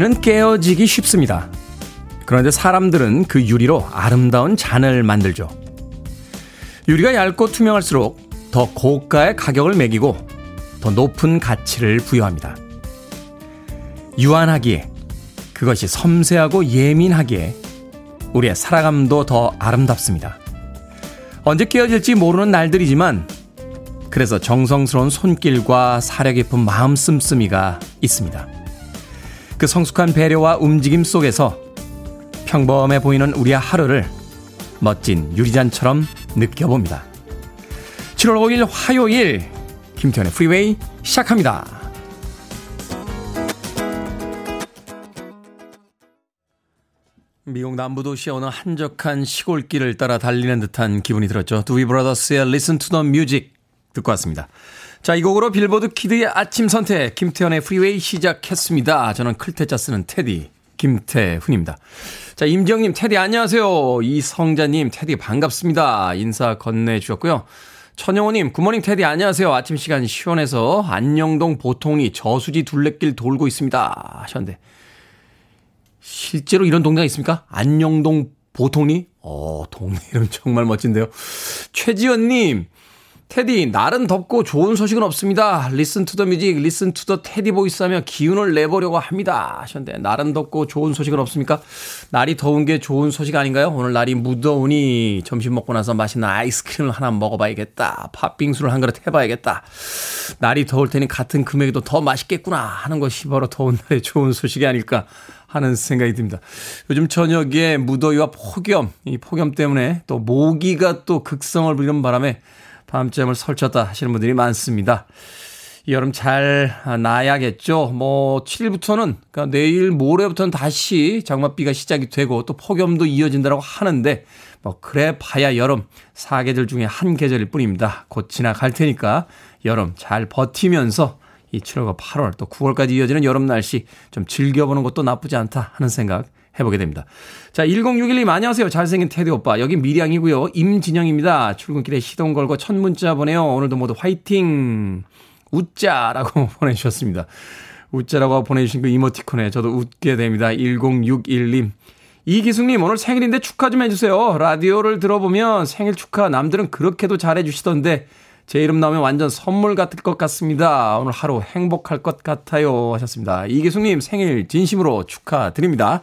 유리는 깨어지기 쉽습니다. 그런데 사람들은 그 유리로 아름다운 잔을 만들죠. 유리가 얇고 투명할수록 더 고가의 가격을 매기고 더 높은 가치를 부여합니다. 유한하기에 그것이 섬세하고 예민하기에 우리의 살아감도 더 아름답습니다. 언제 깨어질지 모르는 날들이지만 그래서 정성스러운 손길과 사려 깊은 마음 씀씀이가 있습니다. 그 성숙한 배려와 움직임 속에서 평범해 보이는 우리의 하루를 멋진 유리잔처럼 느껴봅니다. 7월 5일 화요일 김태훈의 프리웨이 시작합니다. 미국 남부도시의 어느 한적한 시골길을 따라 달리는 듯한 기분이 들었죠. 두비 브라더스의 Listen to the Music 듣고 왔습니다. 자, 이 곡으로 빌보드 kid의 아침 선택 김태훈의 프리웨이 시작했습니다. 저는 클 태 자 쓰는 테디 김태훈입니다. 자, 임지영님, 테디 안녕하세요. 이성자님, 테디 반갑습니다. 인사 건네주셨고요. 천영호님, good morning 테디 안녕하세요. 아침 시간 시원해서 안녕동 보통리 저수지 둘레길 돌고 있습니다. 하셨는데 실제로 이런 동네가 있습니까? 안녕동 보통리? 어, 동네 이름 정말 멋진데요. 최지연님, 테디, 날은 덥고 좋은 소식은 없습니다. Listen to the music, listen to the Teddy voice 하며 기운을 내보려고 합니다. 하셨는데, 날은 덥고 좋은 소식은 없습니까? 날이 더운 게 좋은 소식 아닌가요? 오늘 날이 무더우니 점심 먹고 나서 맛있는 아이스크림을 하나 먹어봐야겠다. 팥빙수를 한 그릇 해봐야겠다. 날이 더울 테니 같은 금액에도 더 맛있겠구나 하는 것이 바로 더운 날의 좋은 소식이 아닐까 하는 생각이 듭니다. 요즘 저녁에 무더위와 폭염, 이 폭염 때문에 또 모기가 또 극성을 부리는 바람에 밤잠을 설쳤다 하시는 분들이 많습니다. 여름 잘 나야겠죠. 뭐 7일부터는 그러니까 내일 모레부터는 다시 장맛비가 시작이 되고 또 폭염도 이어진다고 하는데 뭐 그래 봐야 여름 사계절 중에 한 계절일 뿐입니다. 곧 지나갈 테니까 여름 잘 버티면서 이 7월과 8월 또 9월까지 이어지는 여름 날씨 좀 즐겨보는 것도 나쁘지 않다 하는 생각 해보게 됩니다. 자, 1061님 안녕하세요. 잘생긴 테디 오빠. 여기 밀양이고요. 임진영입니다. 출근길에 시동 걸고 첫 문자 보내요. 오늘도 모두 화이팅! 웃자라고 보내주셨습니다. 웃자라고 보내주신 그 이모티콘에 저도 웃게 됩니다. 1061님. 이기숙님, 오늘 생일인데 축하 좀 해주세요. 라디오를 들어보면 생일 축하 남들은 그렇게도 잘해주시던데 제 이름 나오면 완전 선물 같을 것 같습니다. 오늘 하루 행복할 것 같아요. 하셨습니다. 이기숙님 생일 진심으로 축하드립니다.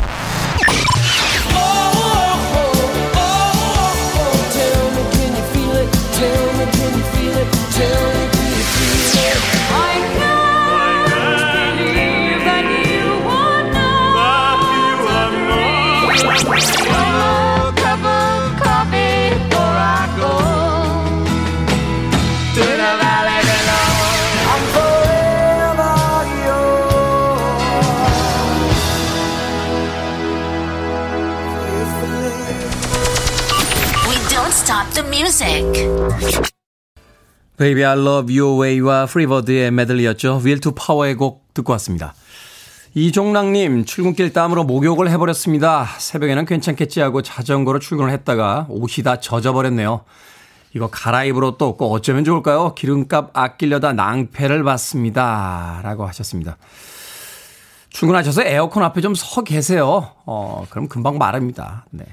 music. Baby I Love Your Way와 Free Bird의 메들리였죠. Will to Power의 곡 듣고 왔습니다. 이종락님, 출근길 땀으로 목욕을 해버렸습니다. 새벽에는 괜찮겠지 하고 자전거로 출근을 했다가 옷이 다 젖어버렸네요. 이거 갈아입을 옷도 없고 어쩌면 좋을까요? 기름값 아끼려다 낭패를 봤습니다. 라고 하셨습니다. 출근하셔서 에어컨 앞에 좀 서 계세요. 어, 그럼 금방 마릅니다. 네.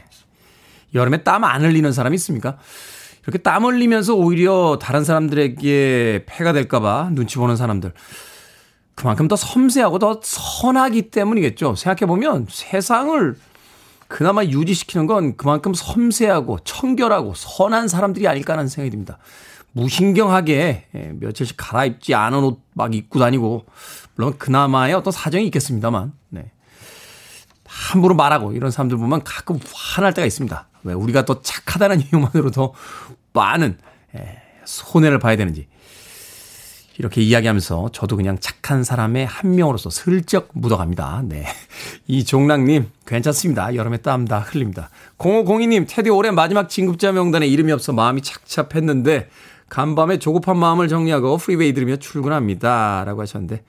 여름에 땀 안 흘리는 사람이 있습니까? 이렇게 땀 흘리면서 오히려 다른 사람들에게 폐가 될까봐 눈치 보는 사람들. 그만큼 더 섬세하고 더 선하기 때문이겠죠. 생각해보면 세상을 그나마 유지시키는 건 그만큼 섬세하고 청결하고 선한 사람들이 아닐까 하는 생각이 듭니다. 무신경하게 예, 며칠씩 갈아입지 않은 옷 막 입고 다니고 물론 그나마의 어떤 사정이 있겠습니다만 네. 함부로 말하고 이런 사람들 보면 가끔 화날 때가 있습니다. 왜 우리가 또 착하다는 이유만으로도 많은 예, 손해를 봐야 되는지 이렇게 이야기하면서 저도 그냥 착한 사람의 한 명으로서 슬쩍 묻어갑니다. 네. 이종락님, 괜찮습니다. 여름에 땀 다 흘립니다. 0502님, 테디 올해 마지막 진급자 명단에 이름이 없어 마음이 착잡했는데, 간밤에 조급한 마음을 정리하고 프리웨이 들으며 출근합니다. 라고 하셨는데,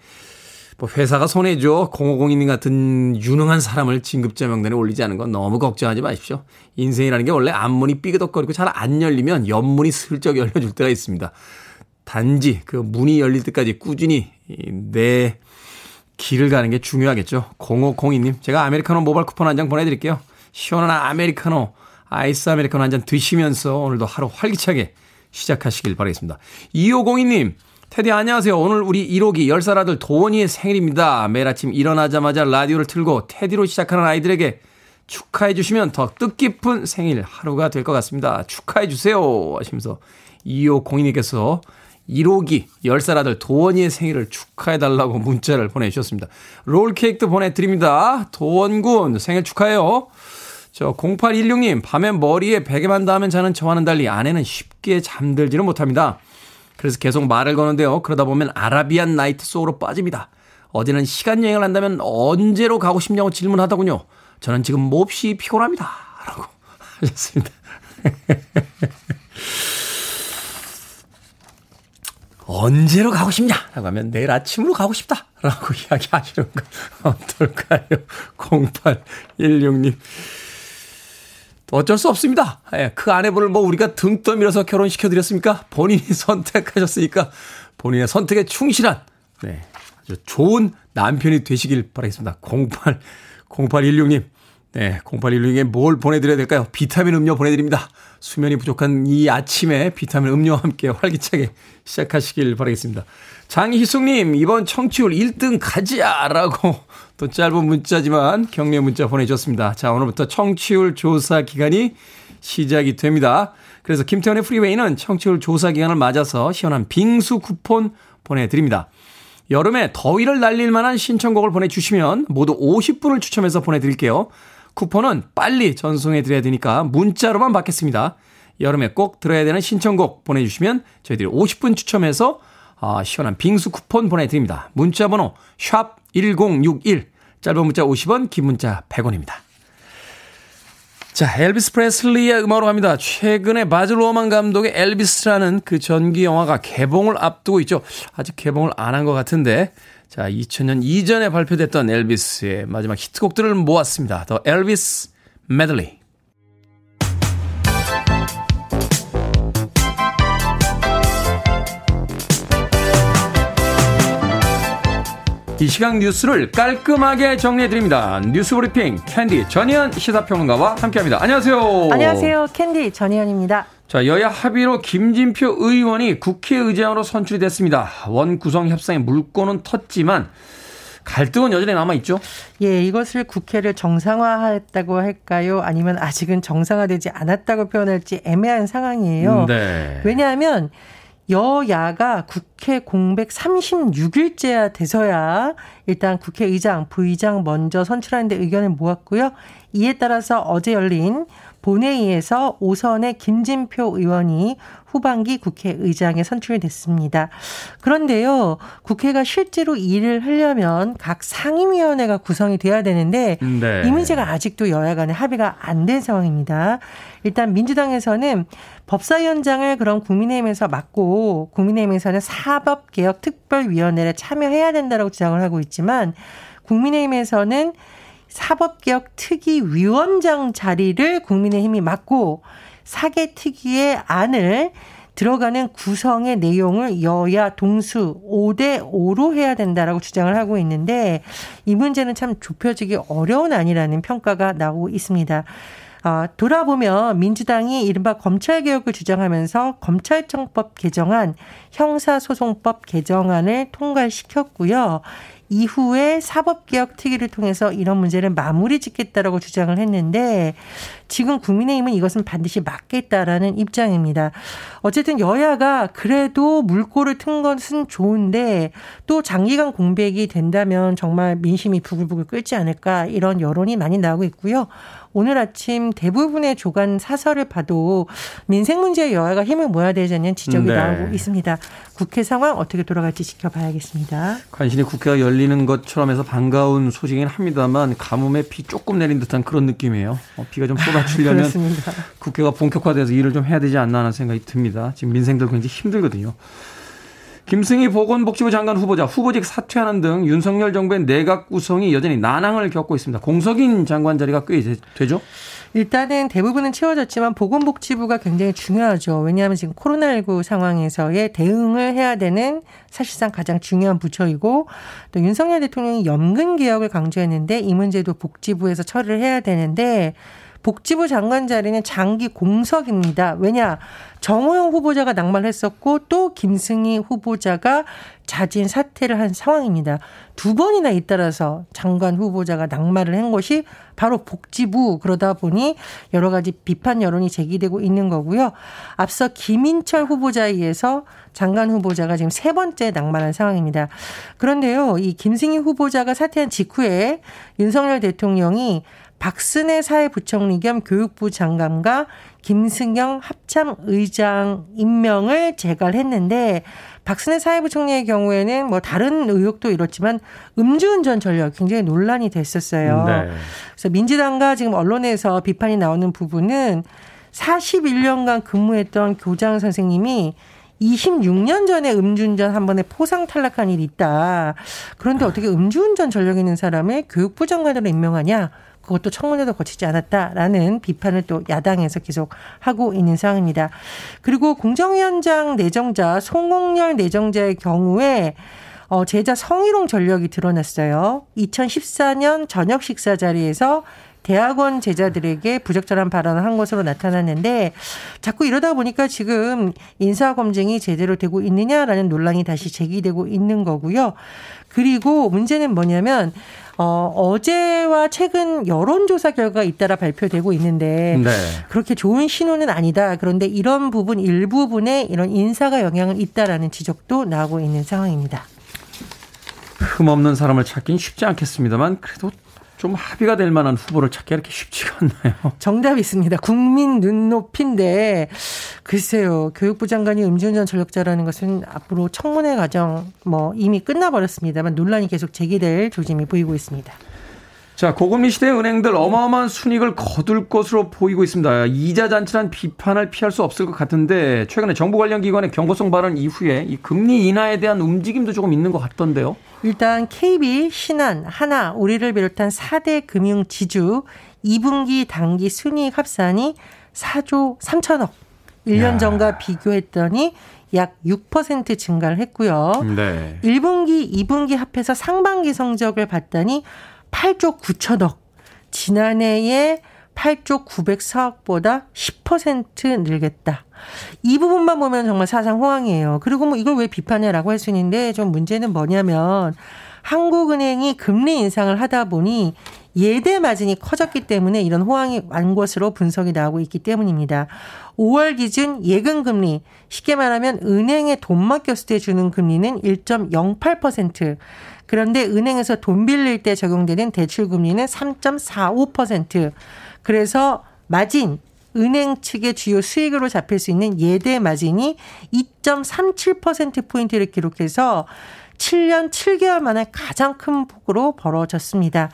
뭐 회사가 손해죠. 0502님 같은 유능한 사람을 진급자 명단에 올리지 않은 건 너무 걱정하지 마십시오. 인생이라는 게 원래 앞문이 삐그덕거리고 잘 안 열리면 옆문이 슬쩍 열려줄 때가 있습니다. 단지 그 문이 열릴 때까지 꾸준히 내 길을 가는 게 중요하겠죠. 0502님, 제가 아메리카노 모바일 쿠폰 한 장 보내드릴게요. 시원한 아메리카노, 아이스 아메리카노 한 잔 드시면서 오늘도 하루 활기차게 시작하시길 바라겠습니다. 2502님, 테디 안녕하세요. 오늘 우리 1호기 10살 아들 도원이의 생일입니다. 매일 아침 일어나자마자 라디오를 틀고 테디로 시작하는 아이들에게 축하해 주시면 더 뜻깊은 생일 하루가 될 것 같습니다. 축하해 주세요. 하시면서 2502님께서 1호기 10살 아들 도원이의 생일을 축하해 달라고 문자를 보내주셨습니다. 롤케이크도 보내드립니다. 도원군 생일 축하해요. 저 0816님 밤에 머리에 베개만 닿으면 자는 저와는 달리 아내는 쉽게 잠들지는 못합니다. 그래서 계속 말을 거는데요. 그러다 보면 아라비안 나이트 속으로 빠집니다. 어디는 시간 여행을 한다면 언제로 가고 싶냐고 질문하더군요. 저는 지금 몹시 피곤합니다. 라고 하셨습니다. 언제로 가고 싶냐? 라고 하면 내일 아침으로 가고 싶다. 라고 이야기하시는 건 어떨까요? 0816님. 어쩔 수 없습니다. 예, 그 아내분을 뭐 우리가 등 떠밀어서 결혼시켜드렸습니까? 본인이 선택하셨으니까 본인의 선택에 충실한, 네, 아주 좋은 남편이 되시길 바라겠습니다. 08, 0816님. 네, 0816에 뭘 보내드려야 될까요? 비타민 음료 보내드립니다. 수면이 부족한 이 아침에 비타민 음료와 함께 활기차게 시작하시길 바라겠습니다. 장희숙님, 이번 청취율 1등 가자라고 또 짧은 문자지만 격려 문자 보내주셨습니다. 자, 오늘부터 청취율 조사 기간이 시작이 됩니다. 그래서 김태현의 프리웨이는 청취율 조사 기간을 맞아서 시원한 빙수 쿠폰 보내드립니다. 여름에 더위를 날릴 만한 신청곡을 보내주시면 모두 50분을 추첨해서 보내드릴게요. 쿠폰은 빨리 전송해드려야 되니까 문자로만 받겠습니다. 여름에 꼭 들어야 되는 신청곡 보내주시면 저희들이 50분 추첨해서 아, 시원한 빙수 쿠폰 보내드립니다. 문자 번호 샵 1061 짧은 문자 50원 긴 문자 100원입니다. 자, 엘비스 프레슬리의 음악으로 갑니다. 최근에 바즈 루어만 감독의 엘비스라는 그 전기 영화가 개봉을 앞두고 있죠. 아직 개봉을 안 한 것 같은데 자, 2000년 이전에 발표됐던 엘비스의 마지막 히트곡들을 모았습니다. The Elvis Medley. 이 시각 뉴스를 깔끔하게 정리해드립니다. 뉴스 브리핑 캔디 전희연 시사평론가와 함께합니다. 안녕하세요. 안녕하세요. 캔디 전희연입니다. 자, 여야 합의로 김진표 의원이 국회의장으로 선출이 됐습니다. 원 구성 협상의 물꼬는 텄지만 갈등은 여전히 남아있죠? 예, 이것을 국회를 정상화했다고 할까요? 아니면 아직은 정상화되지 않았다고 표현할지 애매한 상황이에요. 네. 왜냐하면 여야가 국회 공백 36일째야 돼서야 일단 국회의장, 부의장 먼저 선출하는데 의견을 모았고요. 이에 따라서 어제 열린 본회의에서 오선의 김진표 의원이 후반기 국회의장에 선출됐습니다. 그런데요, 국회가 실제로 일을 하려면 각 상임위원회가 구성이 돼야 되는데 네. 이 문제가 아직도 여야 간에 합의가 안 된 상황입니다. 일단 민주당에서는 법사위원장을 그럼 국민의힘에서 맡고 국민의힘에서는 사법개혁특별위원회를 참여해야 된다고 주장을 하고 있지만 국민의힘에서는 사법개혁 특위위원장 자리를 국민의힘이 맡고 사개 특위의 안을 들어가는 구성의 내용을 여야 동수 5대 5로 해야 된다라고 주장을 하고 있는데 이 문제는 참 좁혀지기 어려운 안이라는 평가가 나오고 있습니다. 아, 돌아보면 민주당이 이른바 검찰개혁을 주장하면서 검찰청법 개정안, 형사소송법 개정안을 통과시켰고요. 이후에 사법개혁 특위를 통해서 이런 문제를 마무리 짓겠다라고 주장을 했는데 지금 국민의힘은 이것은 반드시 막겠다라는 입장입니다. 어쨌든 여야가 그래도 물꼬를 튼 것은 좋은데 또 장기간 공백이 된다면 정말 민심이 부글부글 끓지 않을까 이런 여론이 많이 나오고 있고요. 오늘 아침 대부분의 조간 사설을 봐도 민생 문제에 여야가 힘을 모아야 되자는 지적이 네. 나오고 있습니다. 국회 상황 어떻게 돌아갈지 지켜봐야겠습니다. 간신히 국회가 열리는 것처럼 해서 반가운 소식이긴 합니다만 가뭄에 비 조금 내린 듯한 그런 느낌이에요. 어, 비가 좀 쏟아지려면 국회가 본격화돼서 일을 좀 해야 되지 않나 하는 생각이 듭니다. 지금 민생들 굉장히 힘들거든요. 김승희 보건복지부 장관 후보자 후보직 사퇴하는 등 윤석열 정부의 내각 구성이 여전히 난항을 겪고 있습니다. 공석인 장관 자리가 꽤 되죠? 일단은 대부분은 채워졌지만 보건복지부가 굉장히 중요하죠. 왜냐하면 지금 코로나19 상황에서의 대응을 해야 되는 사실상 가장 중요한 부처이고 또 윤석열 대통령이 연금 개혁을 강조했는데 이 문제도 복지부에서 처리를 해야 되는데 복지부 장관 자리는 장기 공석입니다. 왜냐? 정호영 후보자가 낙마를 했었고 또 김승희 후보자가 자진 사퇴를 한 상황입니다. 두 번이나 잇따라서 장관 후보자가 낙마를 한 것이 바로 복지부 그러다 보니 여러 가지 비판 여론이 제기되고 있는 거고요. 앞서 김인철 후보자에 의해서 장관 후보자가 지금 세 번째 낙마한 상황입니다. 그런데요, 이 김승희 후보자가 사퇴한 직후에 윤석열 대통령이 박순애 사회부총리 겸 교육부 장관과 김승영 합참 의장 임명을 재갈했는데 박순애 사회부총리의 경우에는 뭐 다른 의혹도 이렇지만 음주운전 전력 굉장히 논란이 됐었어요. 네. 그래서 민주당과 지금 언론에서 비판이 나오는 부분은 41년간 근무했던 교장 선생님이 26년 전에 음주운전 한 번에 포상 탈락한 일이 있다. 그런데 어떻게 음주운전 전력 있는 사람을 교육부 장관으로 임명하냐? 그것도 청문회도 거치지 않았다라는 비판을 또 야당에서 계속 하고 있는 상황입니다. 그리고 공정위원장 내정자 송홍열 내정자의 경우에 어, 제자 성희롱 전력이 드러났어요. 2014년 저녁 식사 자리에서 대학원 제자들에게 부적절한 발언을 한 것으로 나타났는데 자꾸 이러다 보니까 지금 인사 검증이 제대로 되고 있느냐라는 논란이 다시 제기되고 있는 거고요. 그리고 문제는 뭐냐면 어, 어제와 최근 여론조사 결과가 잇따라 발표되고 있는데 네. 그렇게 좋은 신호는 아니다. 그런데 이런 부분 일부분에 이런 인사가 영향을 있다라는 지적도 나오고 있는 상황입니다. 흠없는 사람을 찾긴 쉽지 않겠습니다만 그래도 좀 합의가 될 만한 후보를 찾기 이렇게 쉽지가 않나요? 정답이 있습니다. 국민 눈높이인데 글쎄요. 교육부 장관이 음주운전 전력자라는 것은 앞으로 청문회 과정 뭐 이미 끝나버렸습니다만 논란이 계속 제기될 조짐이 보이고 있습니다. 자, 고금리 시대 은행들 어마어마한 순익을 거둘 것으로 보이고 있습니다. 이자 잔치란 비판을 피할 수 없을 것 같은데 최근에 정부 관련 기관의 경고성 발언 이후에 이 금리 인하에 대한 움직임도 조금 있는 것 같던데요. 일단 KB, 신한, 하나, 우리를 비롯한 4대 금융 지주 2분기 당기 순이익 합산이 4조 3천억. 1년 야. 전과 비교했더니 약 6% 증가를 했고요. 네. 1분기, 2분기 합해서 상반기 성적을 봤더니 8조 9천억. 지난해에 8조 904억보다 10% 늘겠다. 이 부분만 보면 정말 사상 호황이에요. 그리고 뭐 이걸 왜 비판해라고 할 수 있는데 좀 문제는 뭐냐면 한국은행이 금리 인상을 하다 보니 예대 마진이 커졌기 때문에 이런 호황이 완 것으로 분석이 나오고 있기 때문입니다. 5월 기준 예금 금리 쉽게 말하면 은행에 돈 맡겼을 때 주는 금리는 1.08%. 그런데 은행에서 돈 빌릴 때 적용되는 대출 금리는 3.45%. 그래서 마진 은행 측의 주요 수익으로 잡힐 수 있는 예대 마진이 2.37%포인트를 기록해서 7년 7개월 만에 가장 큰 폭으로 벌어졌습니다.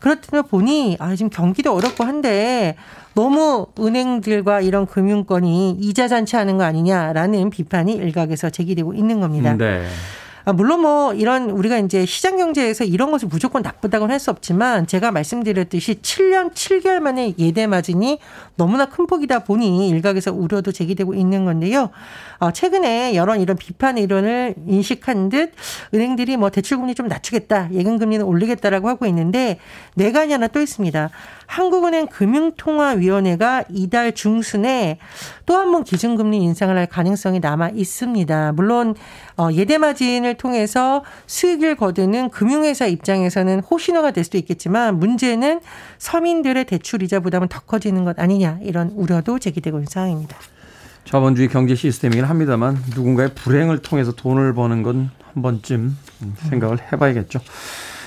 그렇다 보니 아 지금 경기도 어렵고 한데 너무 은행들과 이런 금융권이 이자 잔치하는 거 아니냐라는 비판이 일각에서 제기되고 있는 겁니다. 네. 아, 물론 뭐 이런 우리가 이제 시장 경제에서 이런 것을 무조건 나쁘다고는 할 수 없지만 제가 말씀드렸듯이 7년 7개월 만에 예대 마진이 너무나 큰 폭이다 보니 일각에서 우려도 제기되고 있는 건데요. 어, 최근에 여러 이런 비판 이론을 인식한 듯 은행들이 뭐 대출금리 좀 낮추겠다, 예금금리는 올리겠다라고 하고 있는데 내관이 하나 또 있습니다. 한국은행 금융통화위원회가 이달 중순에 또 한 번 기준금리 인상을 할 가능성이 남아 있습니다. 물론 어, 예대마진을 통해서 수익을 거두는 금융회사 입장에서는 호신호가 될 수도 있겠지만 문제는 서민들의 대출 이자 부담은 더 커지는 것 아니냐 이런 우려도 제기되고 있는 상황입니다. 자본주의 경제 시스템이긴 합니다만 누군가의 불행을 통해서 돈을 버는 건 한 번쯤 생각을 해봐야겠죠.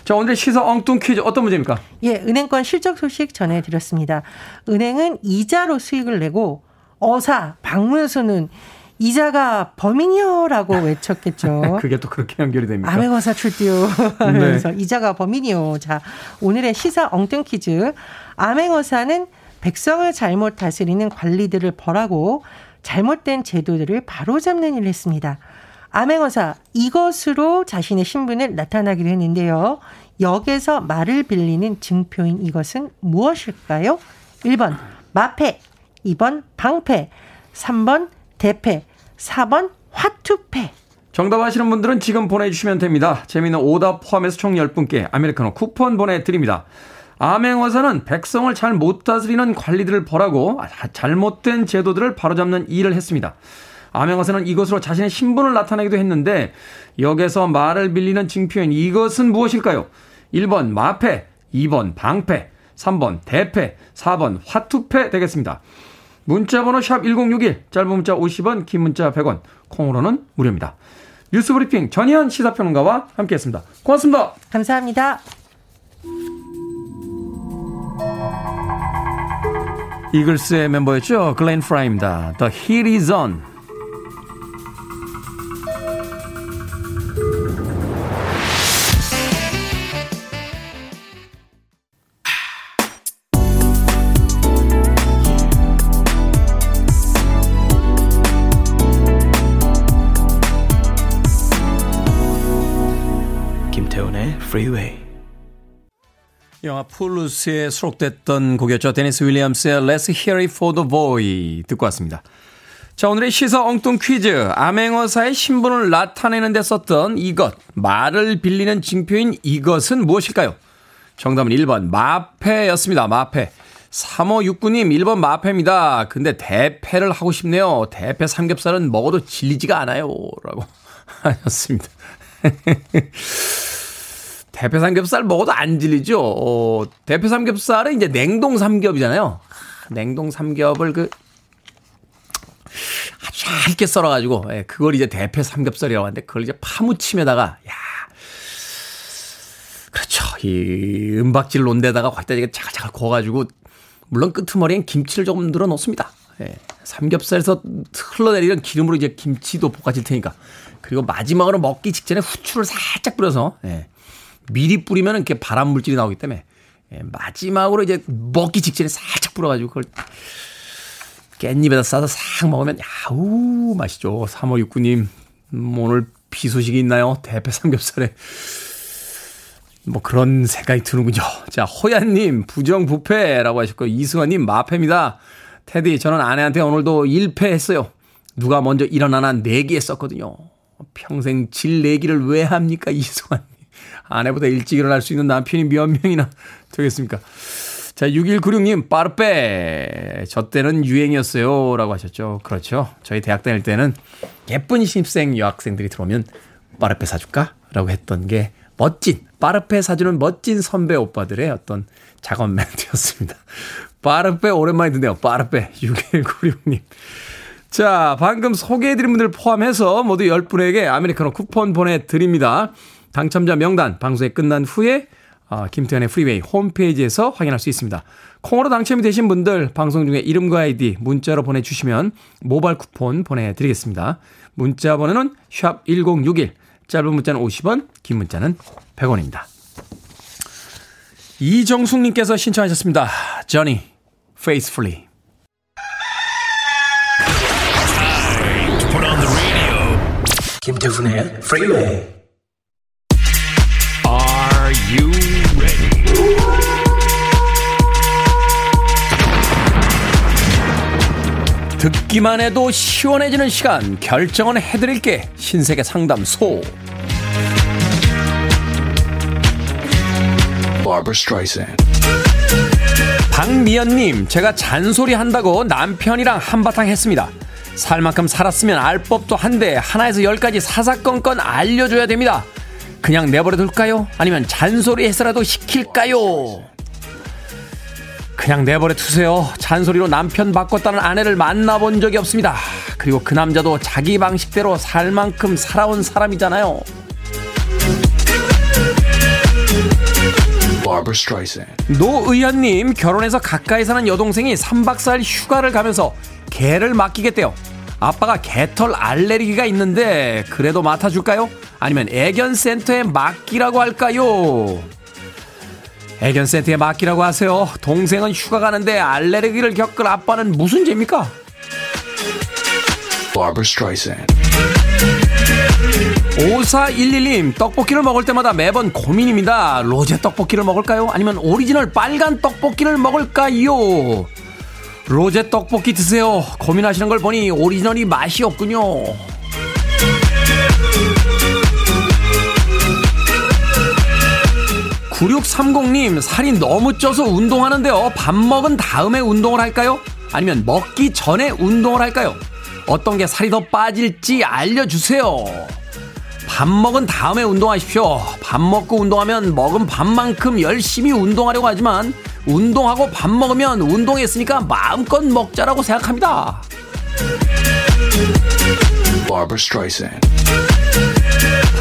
자, 자, 오늘 시사 엉뚱 퀴즈 어떤 문제입니까? 예, 은행권 실적 소식 전해드렸습니다. 은행은 이자로 수익을 내고 어사, 방문에서는 이자가 범인이요라고 외쳤겠죠. 그게 또 그렇게 연결이 됩니까? 암행어사 출두요. 하면서 네. 이자가 범인이요. 자, 오늘의 시사 엉뚱 퀴즈. 암행어사는 백성을 잘못 다스리는 관리들을 벌하고 잘못된 제도들을 바로잡는 일을 했습니다. 암행어사 이것으로 자신의 신분을 나타나기도 했는데요. 역에서 말을 빌리는 증표인 이것은 무엇일까요? 1번 마패, 2번 방패, 3번 대패, 4번 화투패. 정답 아시는 분들은 지금 보내주시면 됩니다. 재미있는 오답 포함해서 총 10분께 아메리카노 쿠폰 보내드립니다. 암행어사는 백성을 잘 못 다스리는 관리들을 벌하고 잘못된 제도들을 바로잡는 일을 했습니다. 암행어사는 이것으로 자신의 신분을 나타내기도 했는데 역에서 말을 빌리는 증표인 이것은 무엇일까요? 1번 마패, 2번 방패, 3번 대패, 4번 화투패 되겠습니다. 문자번호 샵 1061, 짧은 문자 50원, 긴 문자 100원, 콩으로는 무료입니다. 뉴스 브리핑 전희연 시사평론가와 함께했습니다. 고맙습니다. 감사합니다. 이글스의 멤버였죠. 글렌 프라입니다. The Heat is on. Freeway. 영화 폴루스에 수록됐던 곡이었죠. 데니스 윌리엄스의 Let's Hear It For The Boy 듣고 왔습니다. 자, 오늘의 시사 엉뚱 퀴즈. 암행어사의 신분을 나타내는 데 썼던 이것, 말을 빌리는 징표인 이것은 무엇일까요? 정답은 1번 마패였습니다. 마패. 3569님 1번 마패입니다. 근데 대패를 하고 싶네요. 대패 삼겹살은 먹어도 질리지가 않아요. 라고 하셨습니다. 대패 삼겹살 먹어도 안 질리죠. 어, 대패 삼겹살은 이제 냉동 삼겹이잖아요. 냉동 삼겹을 그 아주 얇게 썰어가지고 예, 그걸 이제 대패 삼겹살이라고 하는데 그걸 이제 파무침에다가 야 그렇죠. 이 논데다가 거기다 이게 자글자글 구워가지고 물론 끄트머리엔 김치를 조금 늘어 놓습니다. 예, 삼겹살에서 흘러내리는 기름으로 이제 김치도 볶아질 테니까 그리고 마지막으로 먹기 직전에 후추를 살짝 뿌려서 예, 미리 뿌리면 이렇게 발암 물질이 나오기 때문에 예, 마지막으로 이제 먹기 직전에 살짝 뿌려가지고 그걸 깻잎에다 싸서 싹 먹으면 야우 맛있죠. 3569님 음, 오늘 비 소식이 있나요? 대패 삼겹살에 뭐 그런 생각이 드는군요. 자 호야님 부정부패라고 하셨고 이승환님 마패입니다. 테디 저는 아내한테 오늘도 1패 했어요. 누가 먼저 일어나나 내기 했었거든요. 평생 질 내기를 왜 합니까 이승환 아내보다 일찍 일어날 수 있는 남편이 몇 명이나 되겠습니까? 자, 6196님, 빠르빼. 저 때는 유행이었어요. 라고 하셨죠. 그렇죠. 저희 대학 다닐 때는 예쁜 신입생 여학생들이 들어오면 파르페 사줄까? 라고 했던 게 멋진, 파르페 사주는 멋진 선배 오빠들의 어떤 작업 멘트였습니다. 파르페 오랜만에 듣네요. 파르페. 6196님. 자, 방금 소개해드린 분들 포함해서 모두 10분에게 아메리카노 쿠폰 보내드립니다. 당첨자 명단 방송이 끝난 후에 어, 김태훈의 프리웨이 홈페이지에서 확인할 수 있습니다. 콩으로 당첨이 되신 분들 방송 중에 이름과 아이디 문자로 보내주시면 모바일 쿠폰 보내드리겠습니다. 문자 번호는 샵 1061, 짧은 문자는 50원, 긴 문자는 100원입니다. 이정숙님께서 신청하셨습니다. Johnny, Faithfully. 김태훈의 프리웨이 듣기만 해도 시원해지는 시간. 결정은 해드릴게. 신세계 상담소. 박미연님 제가 잔소리 한다고 남편이랑 한바탕 했습니다. 살 만큼 살았으면 알 법도 한데 하나에서 열까지 사사건건 알려줘야 됩니다. 그냥 내버려 둘까요? 아니면 잔소리 해서라도 시킬까요? 그냥 내버려 두세요. 잔소리로 남편 바꿨다는 아내를 만나본 적이 없습니다. 그리고 그 남자도 자기 방식대로 살 만큼 살아온 사람이잖아요. 노의현님 결혼해서 가까이 사는 여동생이 3박 4일 휴가를 가면서 개를 맡기겠대요. 아빠가 개털 알레르기가 있는데 그래도 맡아줄까요? 아니면 애견센터에 맡기라고 할까요? 애견 센터에 맡기라고 하세요. 동생은 휴가 가는데 알레르기를 겪을 아빠는 무슨 죄입니까? 5411님, 떡볶이를 먹을 때마다 매번 고민입니다. 로제 떡볶이를 먹을까요? 아니면 오리지널 빨간 떡볶이를 먹을까요? 로제 떡볶이 드세요. 고민하시는 걸 보니 오리지널이 맛이 없군요. 9630님, 살이 너무 쪄서 운동하는데요. 밥 먹은 다음에 운동을 할까요? 아니면 먹기 전에 운동을 할까요? 어떤 게 살이 더 빠질지 알려주세요. 밥 먹은 다음에 운동하십시오. 밥 먹고 운동하면 먹은 밥만큼 열심히 운동하려고 하지만 운동하고 밥 먹으면 운동했으니까 마음껏 먹자라고 생각합니다.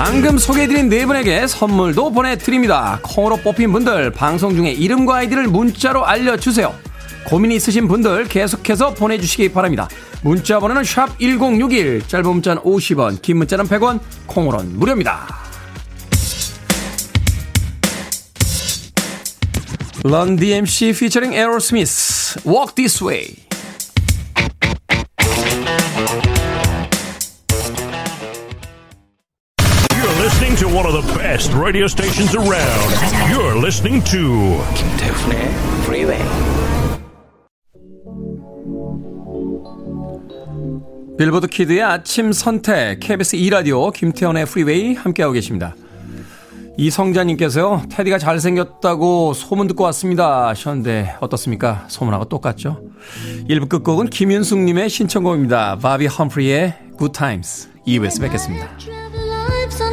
방금 소개해드린 네 분에게 선물도 보내드립니다. 콩으로 뽑힌 분들 방송 중에 이름과 아이디를 문자로 알려주세요. 고민이 있으신 분들 계속해서 보내주시기 바랍니다. 문자 번호는 샵 1061, 짧은 문자는 50원, 긴 문자는 100원, 콩으로는 무료입니다. 런 DMC featuring Aerosmith, Walk This Way. One of the best radio stations around. You're listening to 김태훈의 Freeway. 빌보드 키드의 아침 선택 KBS 2 라디오 김태훈의 프리웨이 함께하고 계십니다. 이성자님께서요, 테디가 잘생겼다고 소문 듣고 왔습니다. 하셨는데, 어떻습니까? 소문하고 똑같죠? 1부 끝곡은 김윤숙님의 신청곡입니다. 바비 험프리의 Good Times. 2부에서 뵙겠습니다.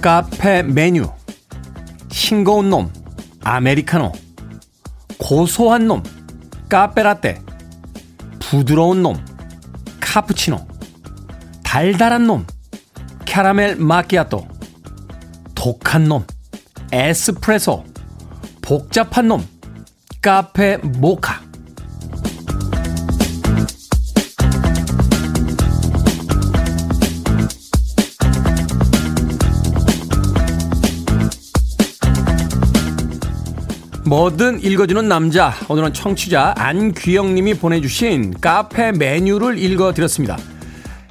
카페 메뉴. 싱거운 놈. 아메리카노. 고소한 놈. 카페라떼. 부드러운 놈. 카푸치노. 달달한 놈. 캐러멜 마키아토. 독한 놈. 에스프레소, 복잡한 놈, 카페 모카. 뭐든 읽어주는 남자. 오늘은 청취자 안귀영님이 보내주신 카페 메뉴를 읽어드렸습니다.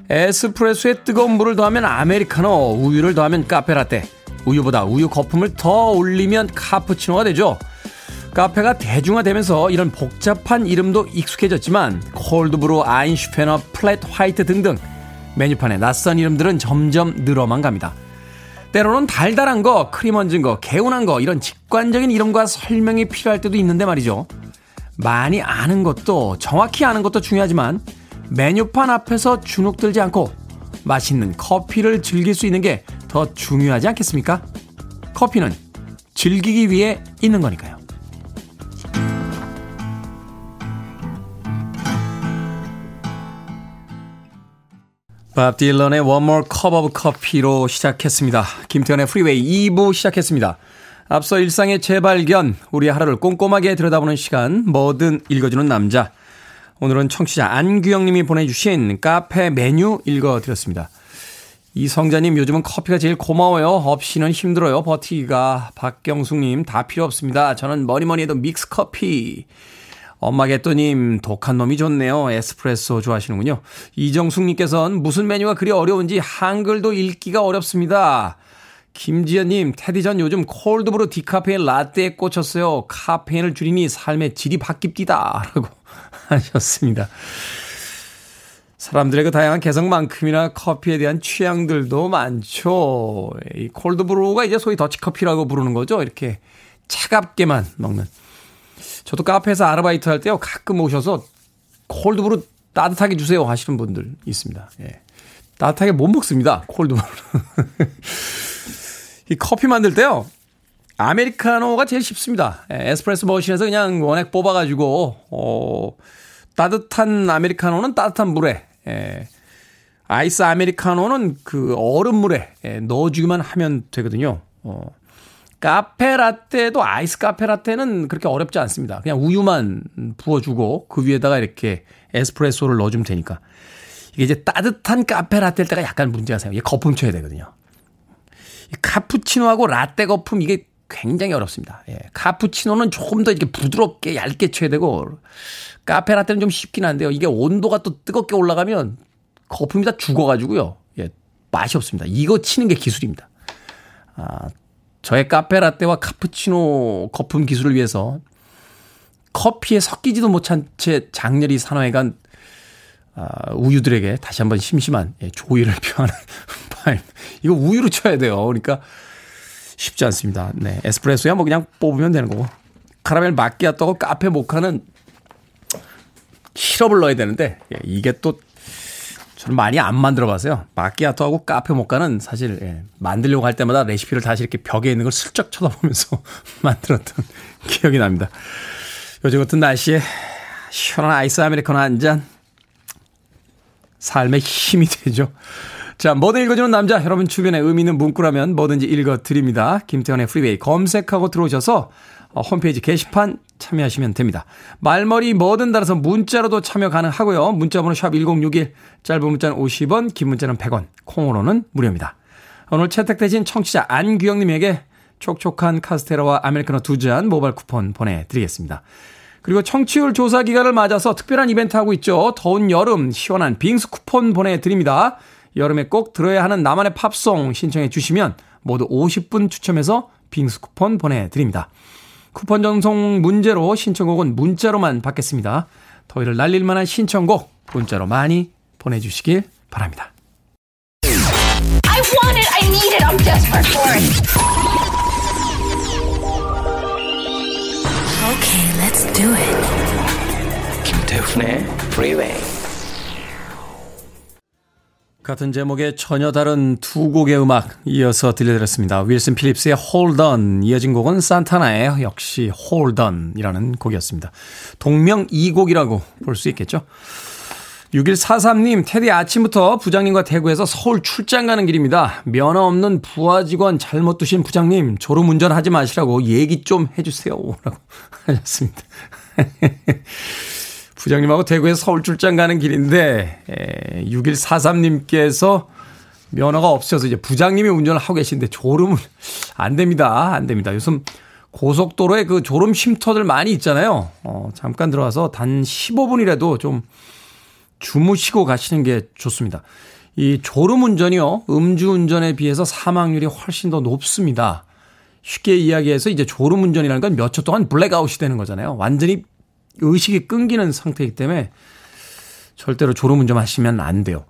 에스프레소에 뜨거운 물을 더하면 아메리카노, 우유를 더하면 카페라떼. 우유보다 우유 거품을 더 올리면 카푸치노가 되죠. 카페가 대중화되면서 이런 복잡한 이름도 익숙해졌지만 콜드브루, 아인슈페너, 플랫 화이트 등등 메뉴판에 낯선 이름들은 점점 늘어만 갑니다. 때로는 달달한 거, 크림 얹은 거, 개운한 거 이런 직관적인 이름과 설명이 필요할 때도 있는데 말이죠. 많이 아는 것도 정확히 아는 것도 중요하지만 메뉴판 앞에서 주눅 들지 않고 맛있는 커피를 즐길 수 있는 게 더 중요하지 않겠습니까? 커피는 즐기기 위해 있는 거니까요. 밥 딜런의 One More Cup of Coffee로 시작했습니다. 김태훈의 프리웨이 2부 시작했습니다. 앞서 일상의 재발견, 우리 하루를 꼼꼼하게 들여다보는 시간, 뭐든 읽어주는 남자. 오늘은 청취자 안규영 님이 보내주신 카페 메뉴 읽어드렸습니다. 이성자님 요즘은 커피가 제일 고마워요. 없이는 힘들어요. 버티기가. 박경숙님 다 필요 없습니다. 저는 뭐니뭐니 해도 믹스 커피. 엄마 개또님 독한 놈이 좋네요. 에스프레소 좋아하시는군요. 이정숙님께서는 무슨 메뉴가 그리 어려운지 한글도 읽기가 어렵습니다. 김지연님, 테디 전 요즘 콜드브루 디카페인 라떼에 꽂혔어요. 카페인을 줄이니 삶의 질이 바뀝디다. 라고 하셨습니다. 사람들의 그 다양한 개성만큼이나 커피에 대한 취향들도 많죠. 이 콜드브루가 이제 소위 더치커피라고 부르는 거죠. 이렇게 차갑게만 먹는. 저도 카페에서 아르바이트 할 때요. 가끔 오셔서 콜드브루 따뜻하게 주세요 하시는 분들 있습니다. 예. 따뜻하게 못 먹습니다. 콜드브루. 이 커피 만들 때요. 아메리카노가 제일 쉽습니다. 예, 에스프레소 머신에서 그냥 원액 뽑아가지고, 어, 따뜻한 아메리카노는 따뜻한 물에, 예, 아이스 아메리카노는 그 얼음물에 예, 넣어주기만 하면 되거든요. 어, 카페 라떼도 아이스 카페 라떼는 그렇게 어렵지 않습니다. 그냥 우유만 부어주고 그 위에다가 이렇게 에스프레소를 넣어주면 되니까. 이게 이제 따뜻한 카페 라떼일 때가 약간 문제가 생겨요. 이게 거품 쳐야 되거든요. 카푸치노하고 라떼 거품 이게 굉장히 어렵습니다. 예. 카푸치노는 조금 더 이렇게 부드럽게 얇게 쳐야 되고 카페 라떼는 좀 쉽긴 한데요. 이게 온도가 또 뜨겁게 올라가면 거품이 다 죽어가지고요. 예, 맛이 없습니다. 이거 치는 게 기술입니다. 아, 저의 카페 라떼와 카푸치노 거품 기술을 위해서 커피에 섞이지도 못한 채 장렬히 산화해 간 아, 우유들에게 다시 한번 심심한 예, 조의를 표하는 바입 이거 우유로 쳐야 돼요. 그러니까 쉽지 않습니다. 네. 에스프레소야 뭐 그냥 뽑으면 되는 거고. 카라멜 마끼아또고 카페 모카는 시럽을 넣어야 되는데 예, 이게 또 저는 많이 안 만들어 봤어요. 마키아토하고 카페 모카는 사실 예, 만들려고 할 때마다 레시피를 다시 이렇게 벽에 있는 걸 슬쩍 쳐다보면서 만들었던 기억이 납니다. 요즘 같은 날씨에 시원한 아이스 아메리카노 한 잔 삶의 힘이 되죠. 자, 뭐든 읽어주는 남자. 여러분 주변에 의미 있는 문구라면 뭐든지 읽어드립니다. 김태훈의 프리웨이 검색하고 들어오셔서 어, 홈페이지 게시판 참여하시면 됩니다. 말머리 뭐든 달아서 문자로도 참여 가능하고요. 문자번호 샵 1061, 짧은 문자는 50원, 긴 문자는 100원, 콩으로는 무료입니다. 오늘 채택되신 청취자 안규영님에게 촉촉한 카스테라와 아메리카노 두 잔 모바일 쿠폰 보내드리겠습니다. 그리고 청취율 조사 기간을 맞아서 특별한 이벤트 하고 있죠. 더운 여름 시원한 빙수 쿠폰 보내드립니다. 여름에 꼭 들어야 하는 나만의 팝송 신청해 주시면 모두 50분 추첨해서 빙수 쿠폰 보내드립니다. 쿠폰 전송 문제로 신청곡은 문자로만 받겠습니다. 더위를 날릴 만한 신청곡 문자로 많이 보내주시길 바랍니다. I want it, I need it, I'm desperate for it. Okay, let's do it. 김태훈의 Freeway. 같은 제목의 전혀 다른 두 곡의 음악 이어서 들려드렸습니다. 윌슨 필립스의 Hold On 이어진 곡은 산타나의 역시 Hold On이라는 곡이었습니다. 동명 이곡이라고 볼 수 있겠죠. 6143님, 테디 아침부터 부장님과 대구에서 서울 출장 가는 길입니다. 면허 없는 부하 직원 잘못 두신 부장님, 졸음 운전하지 마시라고 얘기 좀 해주세요. 라고 하셨습니다. 부장님하고 대구에서 서울 출장 가는 길인데, 에, 6143님께서 면허가 없어서 이제 부장님이 운전을 하고 계신데 졸음은 안 됩니다. 안 됩니다. 요즘 고속도로에 그 졸음 쉼터들 많이 있잖아요. 어, 잠깐 들어와서 단 15분이라도 좀 주무시고 가시는 게 좋습니다. 이 졸음 운전이요. 음주 운전에 비해서 사망률이 훨씬 더 높습니다. 쉽게 이야기해서 이제 졸음 운전이라는 건 몇 초 동안 블랙아웃이 되는 거잖아요. 완전히 의식이 끊기는 상태이기 때문에 절대로 졸음 운전 하시면 안 돼요.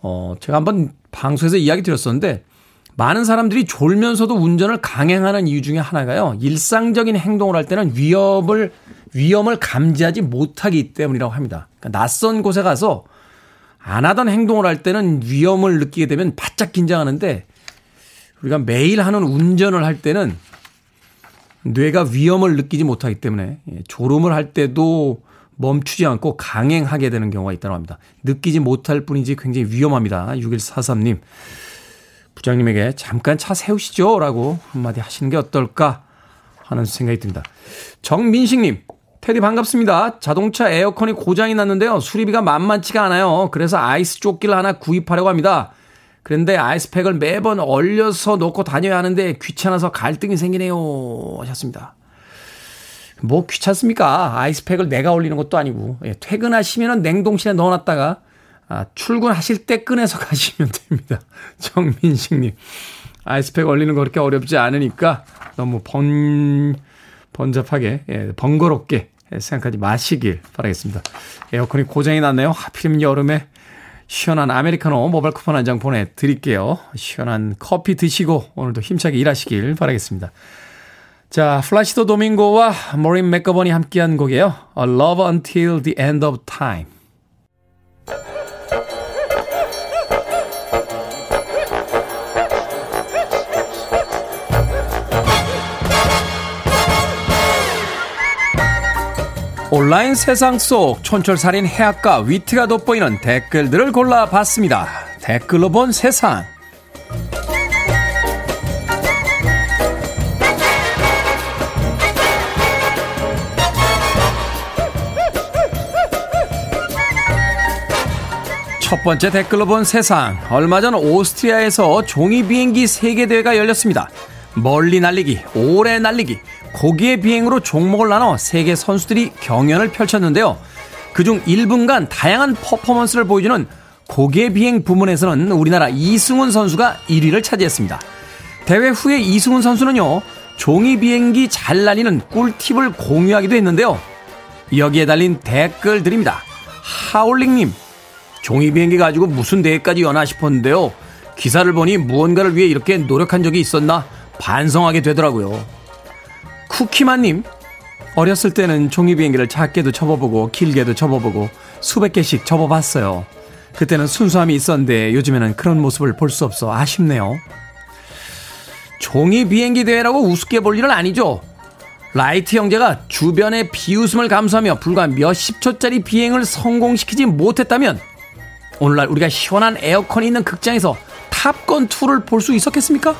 어, 제가 한번 방송에서 이야기 드렸었는데 많은 사람들이 졸면서도 운전을 강행하는 이유 중에 하나가요. 일상적인 행동을 할 때는 위협을 위험을 감지하지 못하기 때문이라고 합니다. 그러니까 낯선 곳에 가서 안 하던 행동을 할 때는 위험을 느끼게 되면 바짝 긴장하는데 우리가 매일 하는 운전을 할 때는 뇌가 위험을 느끼지 못하기 때문에 예, 졸음을 할 때도 멈추지 않고 강행하게 되는 경우가 있다고 합니다. 느끼지 못할 뿐이지 굉장히 위험합니다. 6143님. 부장님에게 잠깐 차 세우시죠. 라고 한마디 하시는 게 어떨까 하는 생각이 듭니다. 정민식님. 테디 반갑습니다. 자동차 에어컨이 고장이 났는데요. 수리비가 만만치가 않아요. 그래서 아이스 조끼를 하나 구입하려고 합니다. 그런데 아이스팩을 매번 얼려서 놓고 다녀야 하는데 귀찮아서 갈등이 생기네요. 하셨습니다. 뭐 귀찮습니까? 아이스팩을 내가 올리는 것도 아니고. 예, 퇴근하시면 냉동실에 넣어놨다가 아, 출근하실 때 꺼내서 가시면 됩니다. 정민식님. 아이스팩 올리는 거 그렇게 어렵지 않으니까 너무 번, 번잡하게, 예, 번거롭게 생각하지 마시길 바라겠습니다. 에어컨이 고장이 났네요. 하필이면 여름에 시원한 아메리카노 모바일 쿠폰 한 장 보내드릴게요. 시원한 커피 드시고 오늘도 힘차게 일하시길 바라겠습니다. 자, 플라시도 도밍고와 모린 맥거번이 함께한 곡이에요. A Love Until the End of Time. 온라인 세상 속 촌철살인 해악과 위트가 돋보이는 댓글들을 골라봤습니다. 댓글로 본 세상. 첫 번째 댓글로 본 세상. 얼마 전 오스트리아에서 종이 비행기 세계대회가 열렸습니다. 멀리 날리기, 오래 날리기, 고기의 비행으로 종목을 나눠 세계 선수들이 경연을 펼쳤는데요. 그중 1분간 다양한 퍼포먼스를 보여주는 고개 비행 부문에서는 우리나라 이승훈 선수가 1위를 차지했습니다. 대회 후에 이승훈 선수는요, 종이 비행기 잘 날리는 꿀팁을 공유하기도 했는데요. 여기에 달린 댓글들입니다. 하울링님, 종이 비행기 가지고 무슨 대회까지 연하 싶었는데요. 기사를 보니 무언가를 위해 이렇게 노력한 적이 있었나 반성하게 되더라고요. 쿠키만님, 어렸을 때는 종이 비행기를 작게도 접어보고 길게도 접어보고 수백 개씩 접어봤어요. 그때는 순수함이 있었는데 요즘에는 그런 모습을 볼 수 없어 아쉽네요. 종이 비행기 대회라고 우습게 볼 일은 아니죠. 라이트 형제가 주변의 비웃음을 감수하며 불과 몇십 초짜리 비행을 성공시키지 못했다면 오늘날 우리가 시원한 에어컨이 있는 극장에서 탑건 2를 볼 수 있었겠습니까?